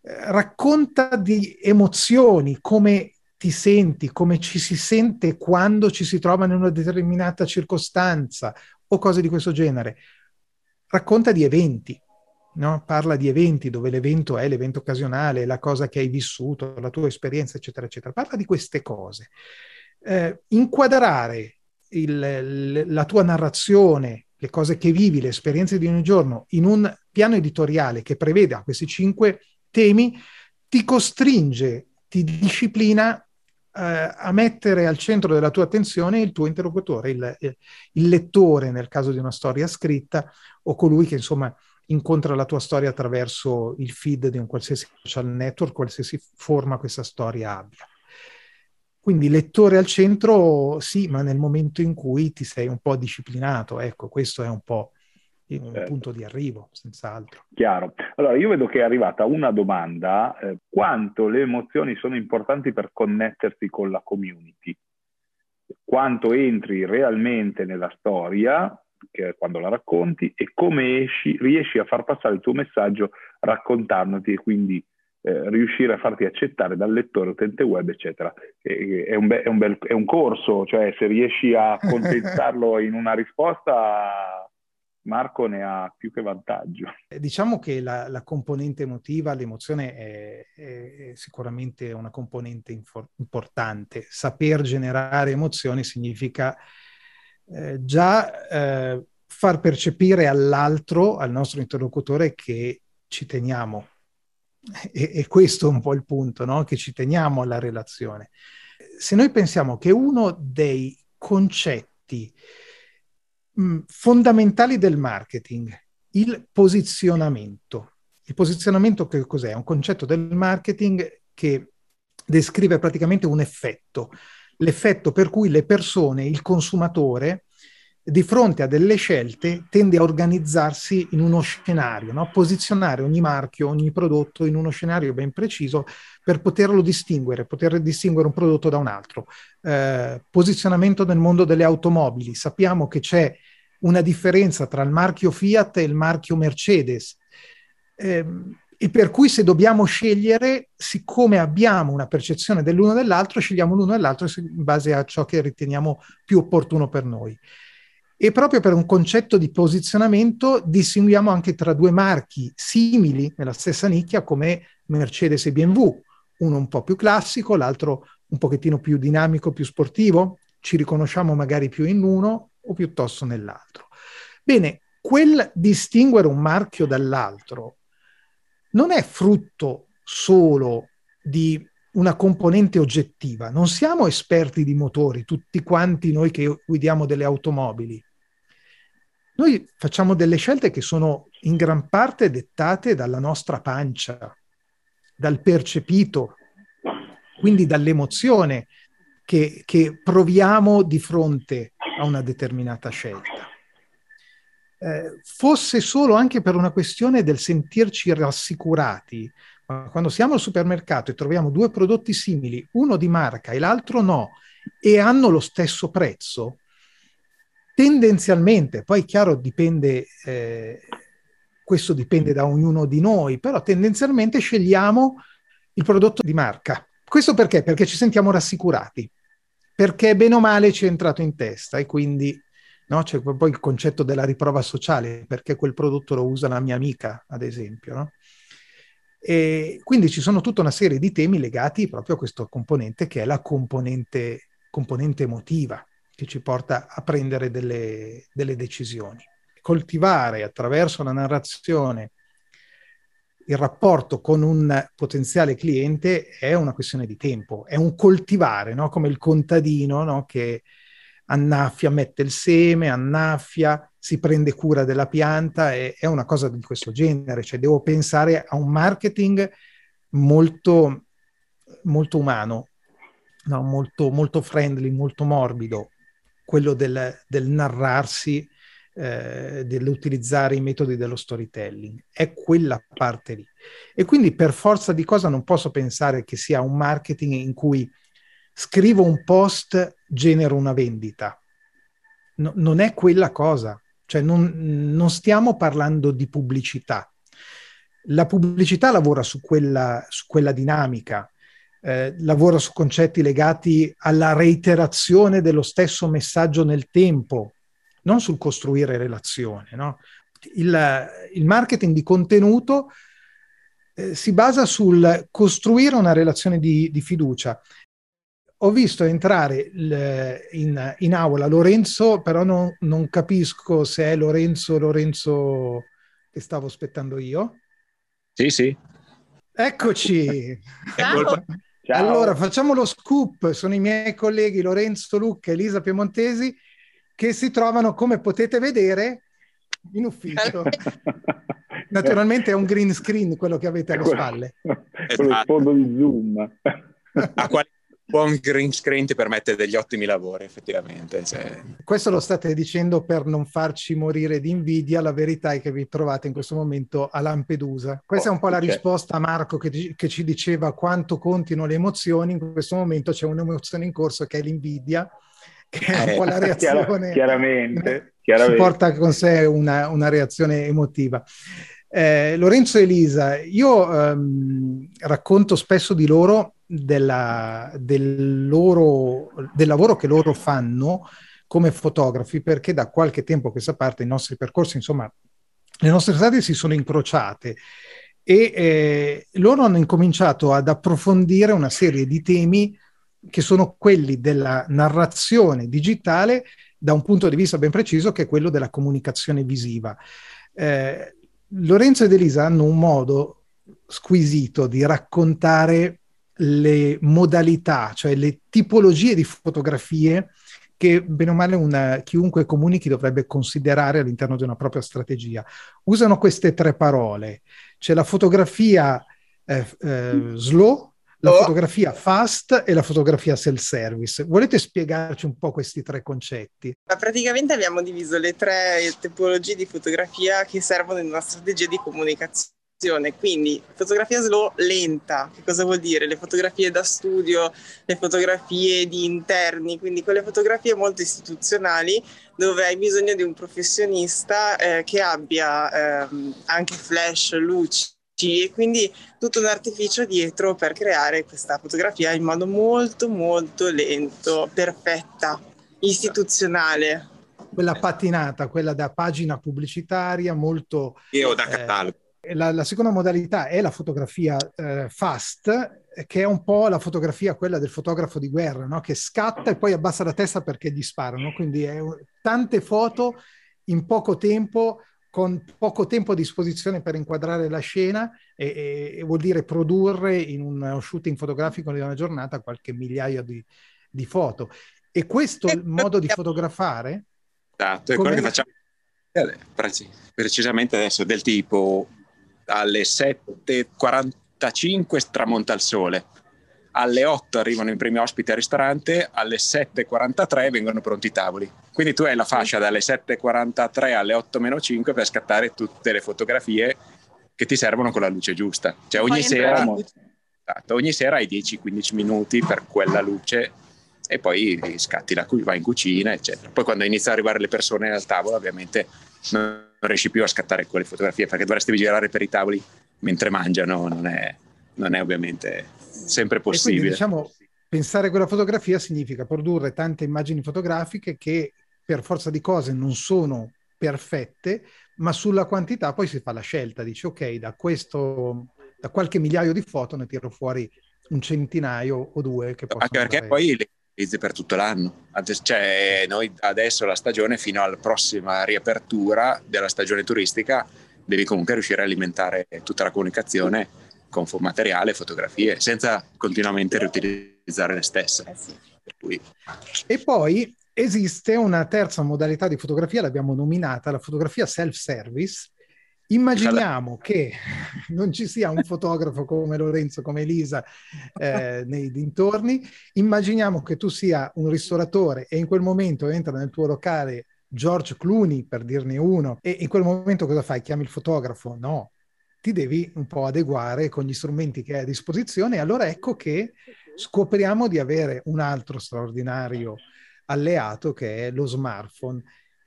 Eh, racconta di emozioni, come ti senti, come ci si sente quando ci si trova in una determinata circostanza o cose di questo genere. Racconta di eventi, no? parla di eventi dove l'evento è l'evento occasionale, la cosa che hai vissuto, la tua esperienza, eccetera, eccetera. Parla di queste cose. Eh, inquadrare il, la tua narrazione, le cose che vivi, le esperienze di ogni giorno in un piano editoriale che preveda questi cinque temi, ti costringe, ti disciplina a mettere al centro della tua attenzione il tuo interlocutore, il, il, lettore nel caso di una storia scritta o colui che insomma incontra la tua storia attraverso il feed di un qualsiasi social network, qualsiasi forma questa storia abbia. Quindi lettore al centro, sì, ma nel momento in cui ti sei un po' disciplinato, ecco, questo è un po' un certo. punto di arrivo, senz'altro. Chiaro. Allora, io vedo che è arrivata una domanda, eh, quanto le emozioni sono importanti per connettersi con la community? Quanto entri realmente nella storia, che è quando la racconti, e come esci, riesci a far passare il tuo messaggio raccontandoti e quindi eh, riuscire a farti accettare dal lettore, utente web, eccetera. E, è, un be- è, un bel, è, un corso, cioè se riesci a <laughs> condensarlo in una risposta, Marco ne ha più che vantaggio. Eh, diciamo che la, la componente emotiva, l'emozione è, è, sicuramente una componente infor- importante. Saper generare emozioni significa eh, già eh, far percepire all'altro, al nostro interlocutore, che ci teniamo e, e questo è un po' il punto, no? che ci teniamo alla relazione. Se noi pensiamo che uno dei concetti mm, fondamentali del marketing, il posizionamento, il posizionamento che cos'è? È un concetto del marketing che descrive praticamente un effetto, l'effetto per cui le persone, il consumatore, di fronte a delle scelte tende a organizzarsi in uno scenario, no? posizionare ogni marchio, ogni prodotto in uno scenario ben preciso per poterlo distinguere, poter distinguere un prodotto da un altro. Eh, posizionamento nel mondo delle automobili. Sappiamo che c'è una differenza tra il marchio Fiat e il marchio Mercedes. Eh, e per cui se dobbiamo scegliere, siccome abbiamo una percezione dell'uno e dell'altro, scegliamo l'uno e l'altro in base a ciò che riteniamo più opportuno per noi. E proprio per un concetto di posizionamento distinguiamo anche tra due marchi simili nella stessa nicchia come Mercedes e BMW, uno un po' più classico, l'altro un pochettino più dinamico, più sportivo, ci riconosciamo magari più in uno o piuttosto nell'altro. Bene, quel distinguere un marchio dall'altro non è frutto solo di una componente oggettiva. Non siamo esperti di motori, tutti quanti noi che guidiamo delle automobili. Noi facciamo delle scelte che sono in gran parte dettate dalla nostra pancia, dal percepito, quindi dall'emozione che, che proviamo di fronte a una determinata scelta. Eh, fosse solo anche per una questione del sentirci rassicurati, ma quando siamo al supermercato e troviamo due prodotti simili, uno di marca e l'altro no, e hanno lo stesso prezzo, tendenzialmente, poi chiaro dipende, eh, questo dipende da ognuno di noi, però tendenzialmente scegliamo il prodotto di marca. Questo perché? Perché ci sentiamo rassicurati, perché bene o male ci è entrato in testa e quindi no, c'è poi il concetto della riprova sociale, perché quel prodotto lo usa la mia amica, ad esempio. No? E quindi ci sono tutta una serie di temi legati proprio a questo componente che è la componente, componente emotiva che ci porta a prendere delle, delle decisioni. Coltivare attraverso la narrazione il rapporto con un potenziale cliente è una questione di tempo, è un coltivare, no? come il contadino no? che annaffia, mette il seme, annaffia, si prende cura della pianta, è, è una cosa di questo genere, cioè devo pensare a un marketing molto, molto umano, no? molto, molto friendly, molto morbido, quello del, del narrarsi, eh, dell'utilizzare i metodi dello storytelling. È quella parte lì. E quindi per forza di cosa non posso pensare che sia un marketing in cui scrivo un post, genero una vendita. No, non è quella cosa. Cioè non, non stiamo parlando di pubblicità. La pubblicità lavora su quella, su quella dinamica eh, lavora su concetti legati alla reiterazione dello stesso messaggio nel tempo, non sul costruire relazione. No? Il, il, marketing di contenuto eh, si basa sul costruire una relazione di, di fiducia. Ho visto entrare il, in, in, aula Lorenzo, però non, non capisco se è Lorenzo Lorenzo che stavo aspettando io. Sì, sì. Eccoci. <laughs> Ciao. Ciao. Allora, facciamo lo scoop. Sono i miei colleghi Lorenzo Lucca e Elisa Piemontesi che si trovano, come potete vedere, in ufficio. <laughs> Naturalmente è un green screen quello che avete alle spalle. <laughs> Quello esatto. sfondo di Zoom. A quale buon green screen ti permette degli ottimi lavori, effettivamente. Cioè... Questo lo state dicendo per non farci morire di invidia, la verità è che vi trovate in questo momento a Lampedusa. Questa oh, è un po' la okay. risposta a Marco che, che, ci diceva quanto contino le emozioni, in questo momento c'è un'emozione in corso che è l'invidia, che è un po' la eh, <laughs> reazione... chiaramente, chiaramente. Porta con sé una, una reazione emotiva. Eh, Lorenzo e Elisa, io ehm, racconto spesso di loro della, del, loro, del lavoro che loro fanno come fotografi, perché da qualche tempo a questa parte i nostri percorsi, insomma, le nostre strade si sono incrociate e eh, loro hanno incominciato ad approfondire una serie di temi che sono quelli della narrazione digitale da un punto di vista ben preciso che è quello della comunicazione visiva. Eh, Lorenzo ed Elisa hanno un modo squisito di raccontare le modalità, cioè le tipologie di fotografie che bene o male una, chiunque comunichi dovrebbe considerare all'interno di una propria strategia. Usano queste tre parole. C'è la fotografia eh, eh, slow, la oh. fotografia fast e la fotografia self-service. Volete spiegarci un po' questi tre concetti? Ma praticamente abbiamo diviso le tre tipologie di fotografia che servono in una strategia di comunicazione quindi fotografia slow lenta, che cosa vuol dire? Le fotografie da studio, le fotografie di interni, quindi quelle fotografie molto istituzionali dove hai bisogno di un professionista eh, che abbia eh, anche flash, luci e quindi tutto un artificio dietro per creare questa fotografia in modo molto molto lento, perfetta, istituzionale. Quella patinata, quella da pagina pubblicitaria molto... Io da eh, catalogo la, la, seconda modalità è la fotografia eh, fast, che è un po' la fotografia quella del fotografo di guerra, no? che scatta e poi abbassa la testa perché gli sparano. Quindi è tante foto in poco tempo, con poco tempo a disposizione per inquadrare la scena e, e, e vuol dire produrre in un shooting fotografico di una giornata qualche migliaio di, di foto. E questo il modo di fotografare... Esatto, è quello che facciamo precisamente adesso, del tipo alle 7.45 tramonta il sole, alle 8 arrivano i primi ospiti al ristorante, alle 7.43 vengono pronti i tavoli. Quindi tu hai la fascia dalle 7.43 alle 8-5 per scattare tutte le fotografie che ti servono con la luce giusta. Cioè ogni sera, esatto, ogni sera hai 10-15 minuti per quella luce e poi scatti la vai in cucina, eccetera. Poi quando iniziano ad arrivare le persone al tavolo, ovviamente non riesci più a scattare quelle fotografie perché dovresti girare per i tavoli mentre mangiano, non è, non è ovviamente sempre possibile. Quindi, diciamo, pensare quella fotografia significa produrre tante immagini fotografiche che per forza di cose non sono perfette, ma sulla quantità poi si fa la scelta, dici ok, da questo, da qualche migliaio di foto ne tiro fuori un centinaio o due Anche perché andare... poi le utilizzi per tutto l'anno. Cioè, noi adesso la stagione, fino alla prossima riapertura della stagione turistica, devi comunque riuscire a alimentare tutta la comunicazione con materiale, fotografie, senza continuamente riutilizzare le stesse. Eh cui... E poi esiste una terza modalità di fotografia, l'abbiamo nominata la fotografia self-service, Immaginiamo che <laughs> non ci sia un fotografo come Lorenzo, come Elisa eh, <laughs> nei dintorni, immaginiamo che tu sia un ristoratore e in quel momento entra nel tuo locale George Clooney, per dirne uno, e in quel momento cosa fai? Chiami il fotografo? No, ti devi un po' adeguare con gli strumenti che hai a disposizione e allora ecco che scopriamo di avere un altro straordinario alleato che è lo smartphone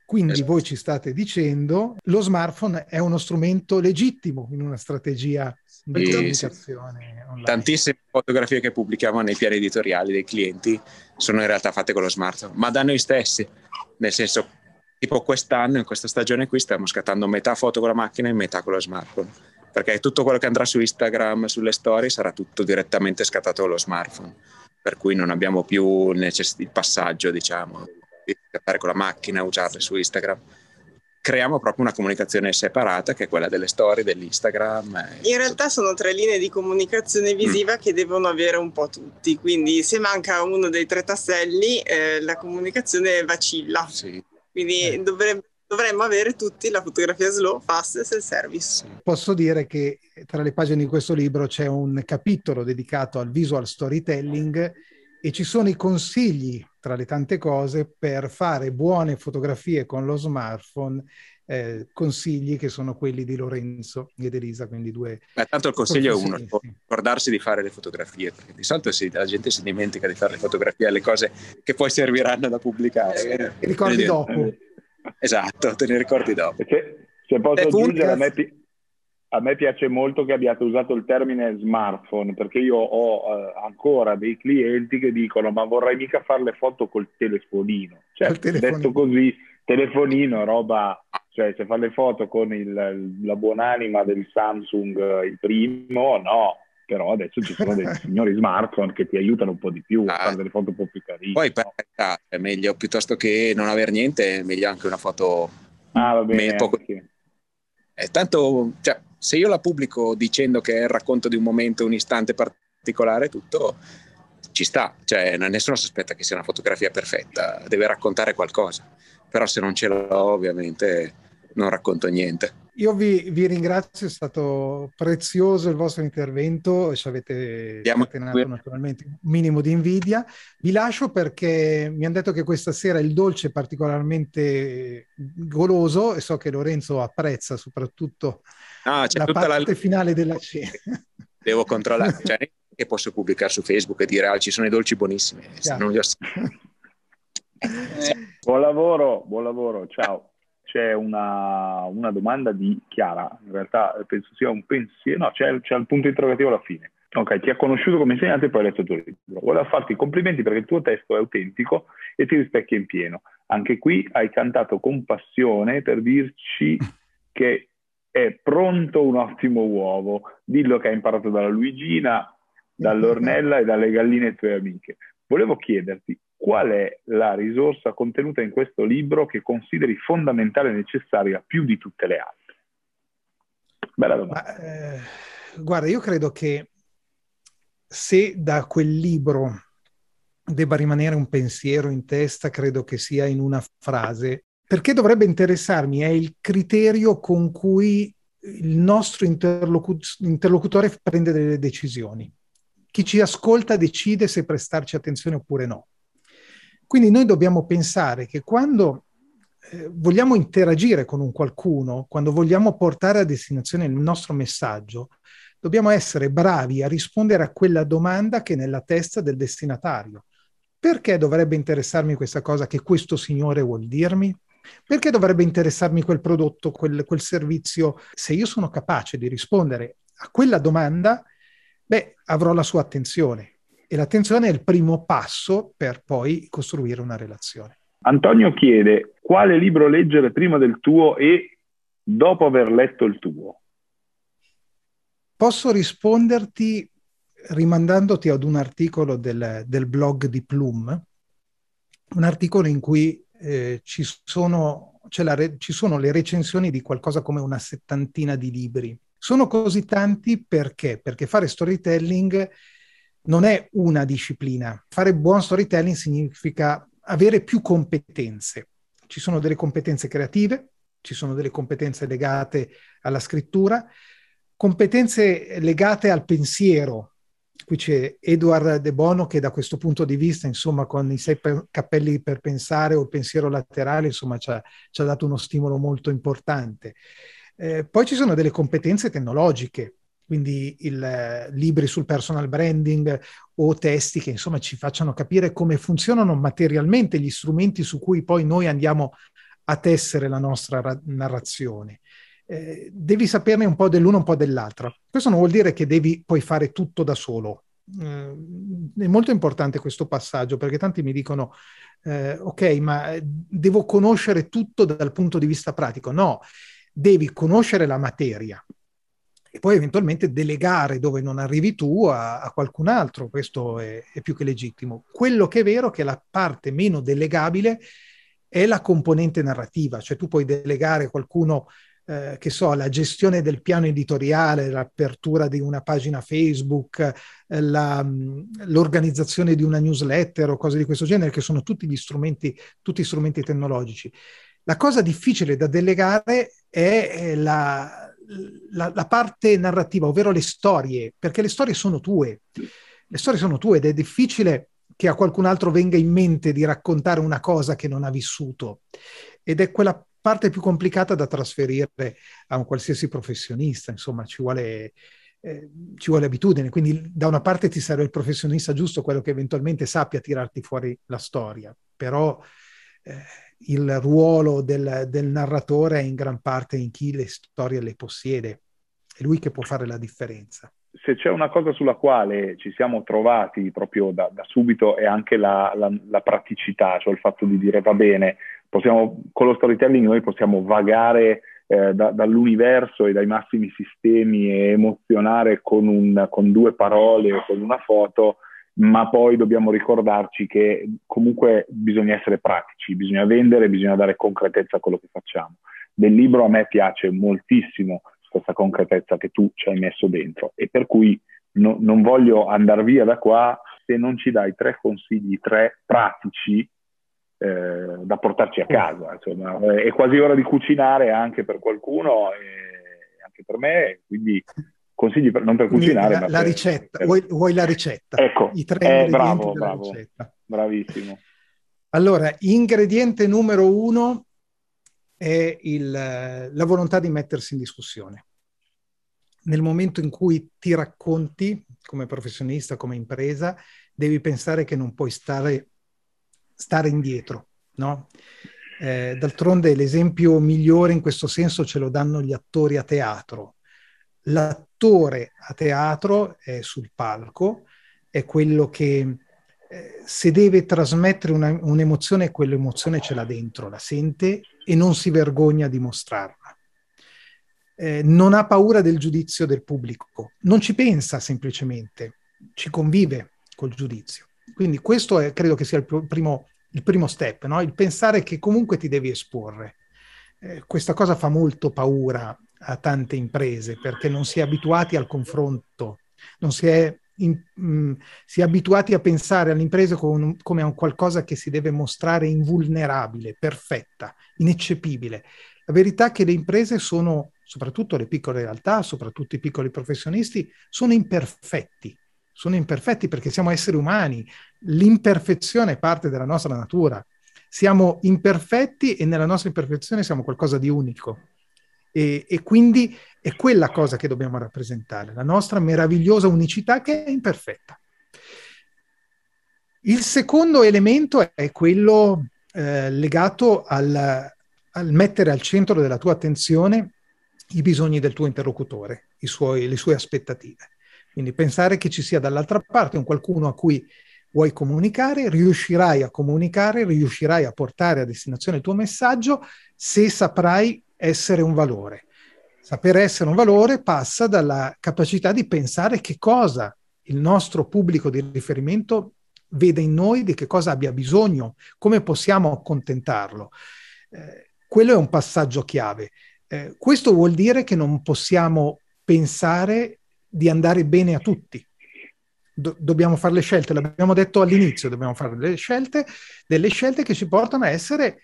Quindi esatto. voi ci state dicendo lo smartphone è uno strumento legittimo in una strategia di sì, comunicazione sì. Tantissime fotografie che pubblichiamo nei piani editoriali dei clienti sono in realtà fatte con lo smartphone, ma da noi stessi, nel senso tipo quest'anno, in questa stagione qui, stiamo scattando metà foto con la macchina e metà con lo smartphone, perché tutto quello che andrà su Instagram, sulle storie, sarà tutto direttamente scattato con lo smartphone, per cui non abbiamo più necess- il passaggio, diciamo, scattare con la macchina, usarle su Instagram. Creiamo proprio una comunicazione separata che è quella delle storie, dell'Instagram. In realtà sono tre linee di comunicazione visiva mm. che devono avere un po' tutti, quindi se manca uno dei tre tasselli eh, la comunicazione vacilla. Sì. Quindi eh. dovrebbe dovremmo avere tutti la fotografia slow, fast e self-service. Posso dire che tra le pagine di questo libro c'è un capitolo dedicato al visual storytelling e ci sono i consigli tra le tante cose per fare buone fotografie con lo smartphone eh, consigli che sono quelli di Lorenzo ed Elisa, quindi due... Beh, tanto il consiglio è uno, ricordarsi di fare le fotografie, perché di solito si, la gente si dimentica di fare le fotografie alle cose che poi serviranno da pubblicare. Eh, ricordi dopo. Esatto, te ne ricordi dopo. Se, se posso aggiungere, a me, a me piace molto che abbiate usato il termine smartphone perché io ho uh, ancora dei clienti che dicono ma vorrei mica fare le foto col telefonino. Cioè, detto così, telefonino, roba, cioè se fa le foto con il, la buonanima del Samsung il primo, no. Però adesso ci sono dei <laughs> signori smartphone che ti aiutano un po' di più ah, a fare delle foto un po' più carine. Poi per carità, è meglio piuttosto che non avere niente, è meglio anche una foto ah, va bene, poco... sì. eh, tanto, cioè, se io la pubblico dicendo che è il racconto di un momento, un istante particolare, tutto ci sta, cioè nessuno si aspetta che sia una fotografia perfetta, deve raccontare qualcosa, però se non ce l'ho ovviamente non racconto niente. Io vi, vi, ringrazio, è stato prezioso il vostro intervento, ci avete scatenato naturalmente un minimo di invidia. Vi lascio perché mi hanno detto che questa sera il dolce è particolarmente goloso e so che Lorenzo apprezza soprattutto no, la parte la... finale della cena. <laughs> Devo controllare, cioè, che posso pubblicare su Facebook e dire ah, ci sono i dolci buonissimi. <laughs> buon lavoro, buon lavoro, ciao c'è una, una, domanda di Chiara, in realtà penso sia un pensiero, no, c'è, c'è il punto interrogativo alla fine. Ok, ti ha conosciuto come insegnante e poi ha letto il tuo libro. Volevo farti i complimenti perché il tuo testo è autentico e ti rispecchia in pieno. Anche qui hai cantato con passione per dirci <laughs> che è pronto un ottimo uovo. Dillo che hai imparato dalla Luigina, dall'Ornella e dalle galline tue amiche. Volevo chiederti qual è la risorsa contenuta in questo libro che consideri fondamentale e necessaria più di tutte le altre? Bella domanda. Ma, eh, guarda, io credo che se da quel libro debba rimanere un pensiero in testa, credo che sia in una frase. Perché dovrebbe interessarmi? È il criterio con cui il nostro interlocu- interlocutore prende delle decisioni. Chi ci ascolta decide se prestarci attenzione oppure no. Quindi noi dobbiamo pensare che quando eh, vogliamo interagire con un qualcuno, quando vogliamo portare a destinazione il nostro messaggio, dobbiamo essere bravi a rispondere a quella domanda che è nella testa del destinatario. Perché dovrebbe interessarmi questa cosa che questo signore vuol dirmi? Perché dovrebbe interessarmi quel prodotto, quel, quel servizio? Se io sono capace di rispondere a quella domanda, beh, avrò la sua attenzione e l'attenzione è il primo passo per poi costruire una relazione. Antonio chiede quale libro leggere prima del tuo e dopo aver letto il tuo. Posso risponderti rimandandoti ad un articolo del, del blog di Plum, un articolo in cui eh, ci, sono, re, ci sono le recensioni di qualcosa come una settantina di libri. Sono così tanti perché? Perché fare storytelling non è una disciplina. Fare buon storytelling significa avere più competenze. Ci sono delle competenze creative, ci sono delle competenze legate alla scrittura, competenze legate al pensiero. Qui c'è Edward De Bono che da questo punto di vista, insomma, con i sei pe- cappelli per pensare o il pensiero laterale, insomma, ci ha, ci ha dato uno stimolo molto importante. Eh, poi ci sono delle competenze tecnologiche, quindi il, eh, libri sul personal branding o testi che insomma ci facciano capire come funzionano materialmente gli strumenti su cui poi noi andiamo a tessere la nostra ra- narrazione. Eh, devi saperne un po' dell'uno, un po' dell'altra. Questo non vuol dire che devi poi fare tutto da solo. Eh, è molto importante questo passaggio perché tanti mi dicono, eh, ok, ma devo conoscere tutto dal punto di vista pratico. No, devi conoscere la materia e poi eventualmente delegare dove non arrivi tu a, a qualcun altro. Questo è, è più che legittimo. Quello che è vero è che la parte meno delegabile è la componente narrativa, cioè tu puoi delegare a qualcuno eh, che so, la gestione del piano editoriale, l'apertura di una pagina Facebook, eh, la, l'organizzazizione di una newsletter o cose di questo genere, che sono tutti gli strumenti, tutti strumenti tecnologici. La cosa difficile da delegare è la, la, la parte narrativa, ovvero le storie, perché le storie sono tue. Le storie sono tue ed è difficile che a qualcun altro venga in mente di raccontare una cosa che non ha vissuto. Ed è quella parte più complicata da trasferire a un qualsiasi professionista, insomma, ci vuole, eh, ci vuole abitudine. Quindi da una parte ti serve il professionista giusto, quello che eventualmente sappia tirarti fuori la storia, però eh, il ruolo del, del narratore è in gran parte in chi le storie le possiede, è lui che può fare la differenza se c'è una cosa sulla quale ci siamo trovati proprio da, da subito è anche la, la, la, praticità, cioè il fatto di dire va bene, possiamo, con lo storytelling noi possiamo vagare eh, da, dall'universo e dai massimi sistemi e emozionare con, un, con due parole o con una foto, ma poi dobbiamo ricordarci che comunque bisogna essere pratici, bisogna vendere, bisogna dare concretezza a quello che facciamo. Del libro a me piace moltissimo questa concretezza che tu ci hai messo dentro e per cui no, non voglio andare via da qua se non ci dai tre consigli, tre pratici eh, da portarci a casa. Insomma. È quasi ora di cucinare anche per qualcuno e anche per me, quindi consigli per, non per cucinare. La, ma la per, ricetta, per... Vuoi, vuoi, la ricetta? Ecco, I tre eh, bravo, bravo, ricetta. bravissimo. Allora, ingrediente numero uno è il, la volontà di mettersi in discussione. Nel momento in cui ti racconti come professionista, come impresa, devi pensare che non puoi stare, stare indietro, no? Eh, d'altronde l'esempio migliore in questo senso ce lo danno gli attori a teatro. L'attore a teatro è sul palco, è quello che eh, se deve trasmettere una, un'emozione, quell'emozione ce l'ha dentro, la sente e non si vergogna di mostrarla. Eh, non ha paura del giudizio del pubblico, non ci pensa semplicemente, ci convive col giudizio. Quindi questo è, credo che sia il primo, il primo step, no? il pensare che comunque ti devi esporre. Eh, questa cosa fa molto paura a tante imprese perché non si è abituati al confronto, non si è in, mh, mm, si è abituati a pensare all'impresa con, come a un qualcosa che si deve mostrare invulnerabile, perfetta, ineccepibile. La verità è che le imprese sono, soprattutto le piccole realtà, soprattutto i piccoli professionisti, sono imperfetti. Sono imperfetti perché siamo esseri umani. L'imperfezione è parte della nostra natura. Siamo imperfetti e nella nostra imperfezione siamo qualcosa di unico. E, e, quindi è quella cosa che dobbiamo rappresentare, la nostra meravigliosa unicità che è imperfetta. Il secondo elemento è quello eh, legato al, al, mettere al centro della tua attenzione i bisogni del tuo interlocutore, suoi, le sue aspettative. Quindi pensare che ci sia dall'altra parte un qualcuno a cui vuoi comunicare, riuscirai a comunicare, riuscirai a portare a destinazione il tuo messaggio se saprai essere un valore. Saper essere un valore passa dalla capacità di pensare che cosa il nostro pubblico di riferimento vede in noi, di che cosa abbia bisogno, come possiamo accontentarlo. Eh, quello è un passaggio chiave. Eh, questo vuol dire che non possiamo pensare di andare bene a tutti. Do- dobbiamo fare le scelte, l'abbiamo detto all'inizio, dobbiamo fare delle scelte, delle scelte che ci portano a essere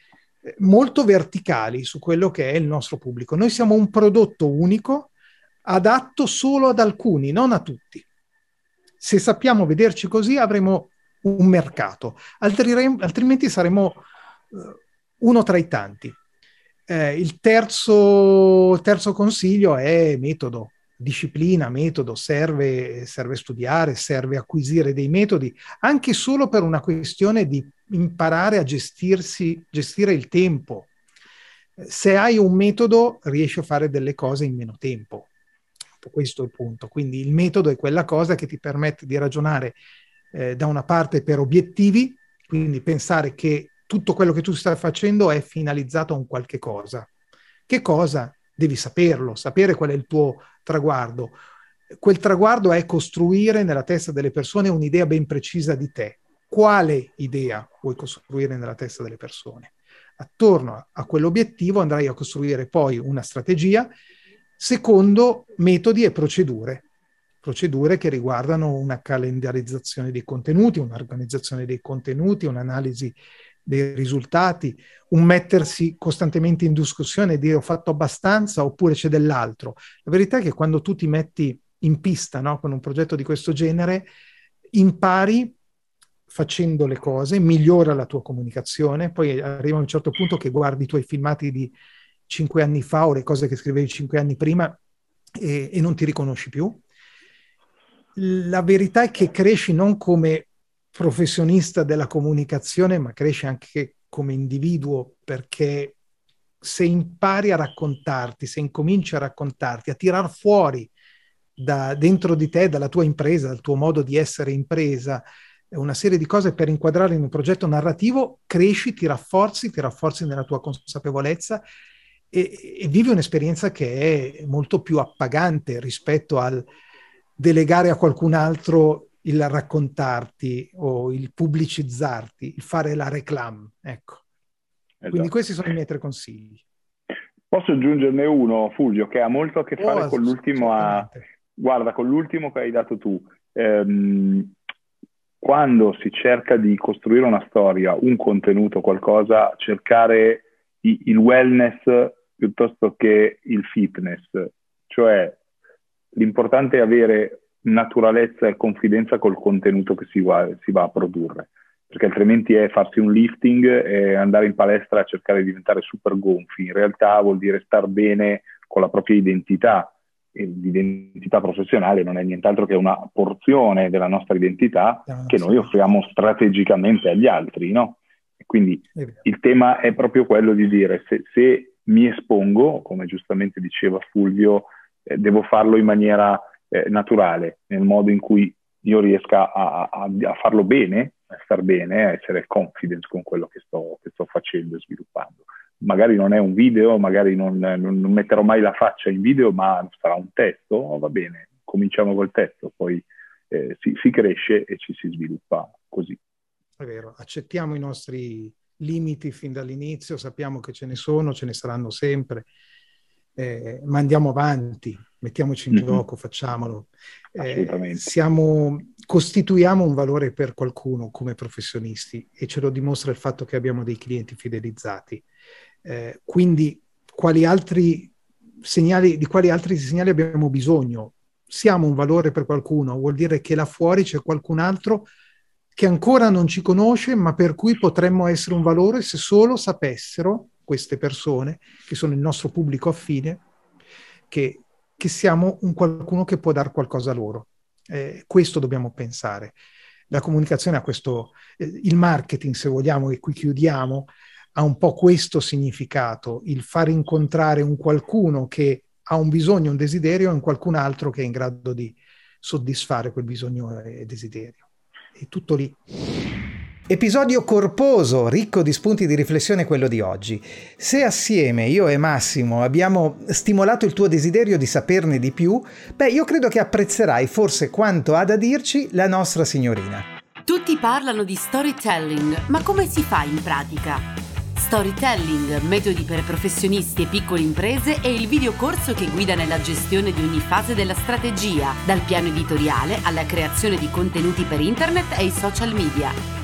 molto verticali su quello che è il nostro pubblico. Noi siamo un prodotto unico adatto solo ad alcuni, non a tutti. Se sappiamo vederci così avremo un mercato, Altri, altrimenti saremo uh, uno tra i tanti. Eh, il, terzo, terzo consiglio è metodo disciplina, metodo, serve, serve, studiare, serve acquisire dei metodi, anche solo per una questione di imparare a gestirsi, gestire il tempo. Se hai un metodo, riesci a fare delle cose in meno tempo. Questo è il punto. Quindi il metodo è quella cosa che ti permette di ragionare eh, da una parte per obiettivi, quindi pensare che tutto quello che tu stai facendo è finalizzato a un qualche cosa. Che cosa? Devi saperlo, sapere qual è il tuo traguardo. Quel traguardo è costruire nella testa delle persone un'idea ben precisa di te. Quale idea vuoi costruire nella testa delle persone? Attorno a quell'obiettivo andrai a costruire poi una strategia secondo metodi e procedure. Procedure che riguardano una calendarizzazione dei contenuti, un'organizzazione dei contenuti, un'analisi dei risultati, un mettersi costantemente in discussione e dire ho fatto abbastanza oppure c'è dell'altro. La verità è che quando tu ti metti in pista no, con un progetto di questo genere, impari facendo le cose, migliora la tua comunicazione, poi arriva un certo punto che guardi i tuoi filmati di cinque anni fa o le cose che scrivevi cinque anni prima e, e non ti riconosci più. La verità è che cresci non come professionista della comunicazione, ma cresce anche come individuo perché se impari a raccontarti, se incominci a raccontarti, a tirar fuori da dentro di te, dalla tua impresa, dal tuo modo di essere impresa, una serie di cose per inquadrare in un progetto narrativo, cresci, ti rafforzi, ti rafforzi nella tua consapevolezza e, e vivi un'esperienza che è molto più appagante rispetto al delegare a qualcun altro il raccontarti o il pubblicizzarti, il fare la reclam. Ecco. Esatto. Quindi questi sono i miei tre consigli. Posso aggiungerne uno, Fulvio, che ha molto a che fare oh, con l'ultimo, a... guarda, con l'ultimo che hai dato tu. Ehm, quando si cerca di costruire una storia, un contenuto, qualcosa, cercare il wellness piuttosto che il fitness, cioè l'importante è avere naturalezza e confidenza col contenuto che si va, si va, a produrre, perché altrimenti è farsi un lifting e andare in palestra a cercare di diventare super gonfi. In realtà vuol dire star bene con la propria identità. E l'identità professionale non è nient'altro che una porzione della nostra identità che noi offriamo strategicamente agli altri, no? E quindi il tema è proprio quello di dire se, se mi espongo, come giustamente diceva Fulvio, eh, devo farlo in maniera eh, naturale, nel modo in cui io riesca a, a, a, farlo bene, a star bene, a essere confident con quello che sto, che sto facendo e sviluppando. Magari non è un video, magari non, non, metterò mai la faccia in video, ma sarà un testo, oh, va bene, cominciamo col testo, poi eh, si, si cresce e ci si sviluppa così. È vero, accettiamo i nostri limiti fin dall'inizio, sappiamo che ce ne sono, ce ne saranno sempre, eh, ma andiamo avanti, mettiamoci in mm-hmm. gioco, facciamolo. Eh, siamo, costituiamo un valore per qualcuno come professionisti e ce lo dimostra il fatto che abbiamo dei clienti fidelizzati. Eh, quindi quali altri segnali, di quali altri segnali abbiamo bisogno? Siamo un valore per qualcuno, vuol dire che là fuori c'è qualcun altro che ancora non ci conosce, ma per cui potremmo essere un valore se solo sapessero queste persone, che sono il nostro pubblico affine, che che siamo un qualcuno che può dare qualcosa loro. Eh, questo dobbiamo pensare. La comunicazione ha questo, eh, il marketing, se vogliamo, e qui chiudiamo, ha un po' questo significato, il far incontrare un qualcuno che ha un bisogno, un desiderio, e un qualcun altro che è in grado di soddisfare quel bisogno e desiderio. È tutto lì. Episodio corposo, ricco di spunti di riflessione quello di oggi. Se assieme io e Massimo abbiamo stimolato il tuo desiderio di saperne di più, beh, io credo che apprezzerai forse quanto ha da dirci la nostra signorina. Tutti parlano di storytelling, ma come si fa in pratica? Storytelling, metodi per professionisti e piccole imprese è il videocorso che guida nella gestione di ogni fase della strategia, dal piano editoriale alla creazione di contenuti per internet e i social media.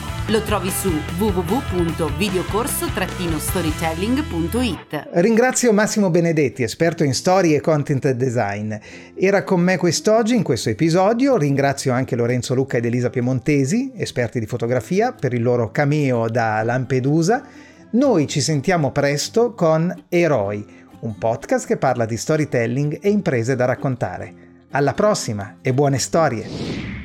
Lo trovi su www.videocorso-storytelling.it. Ringrazio Massimo Benedetti, esperto in storie e content design. Era con me quest'oggi in questo episodio. Ringrazio anche Lorenzo Lucca ed Elisa Piemontesi, esperti di fotografia, per il loro cameo da Lampedusa. Noi ci sentiamo presto con Eroi, un podcast che parla di storytelling e imprese da raccontare. Alla prossima e buone storie!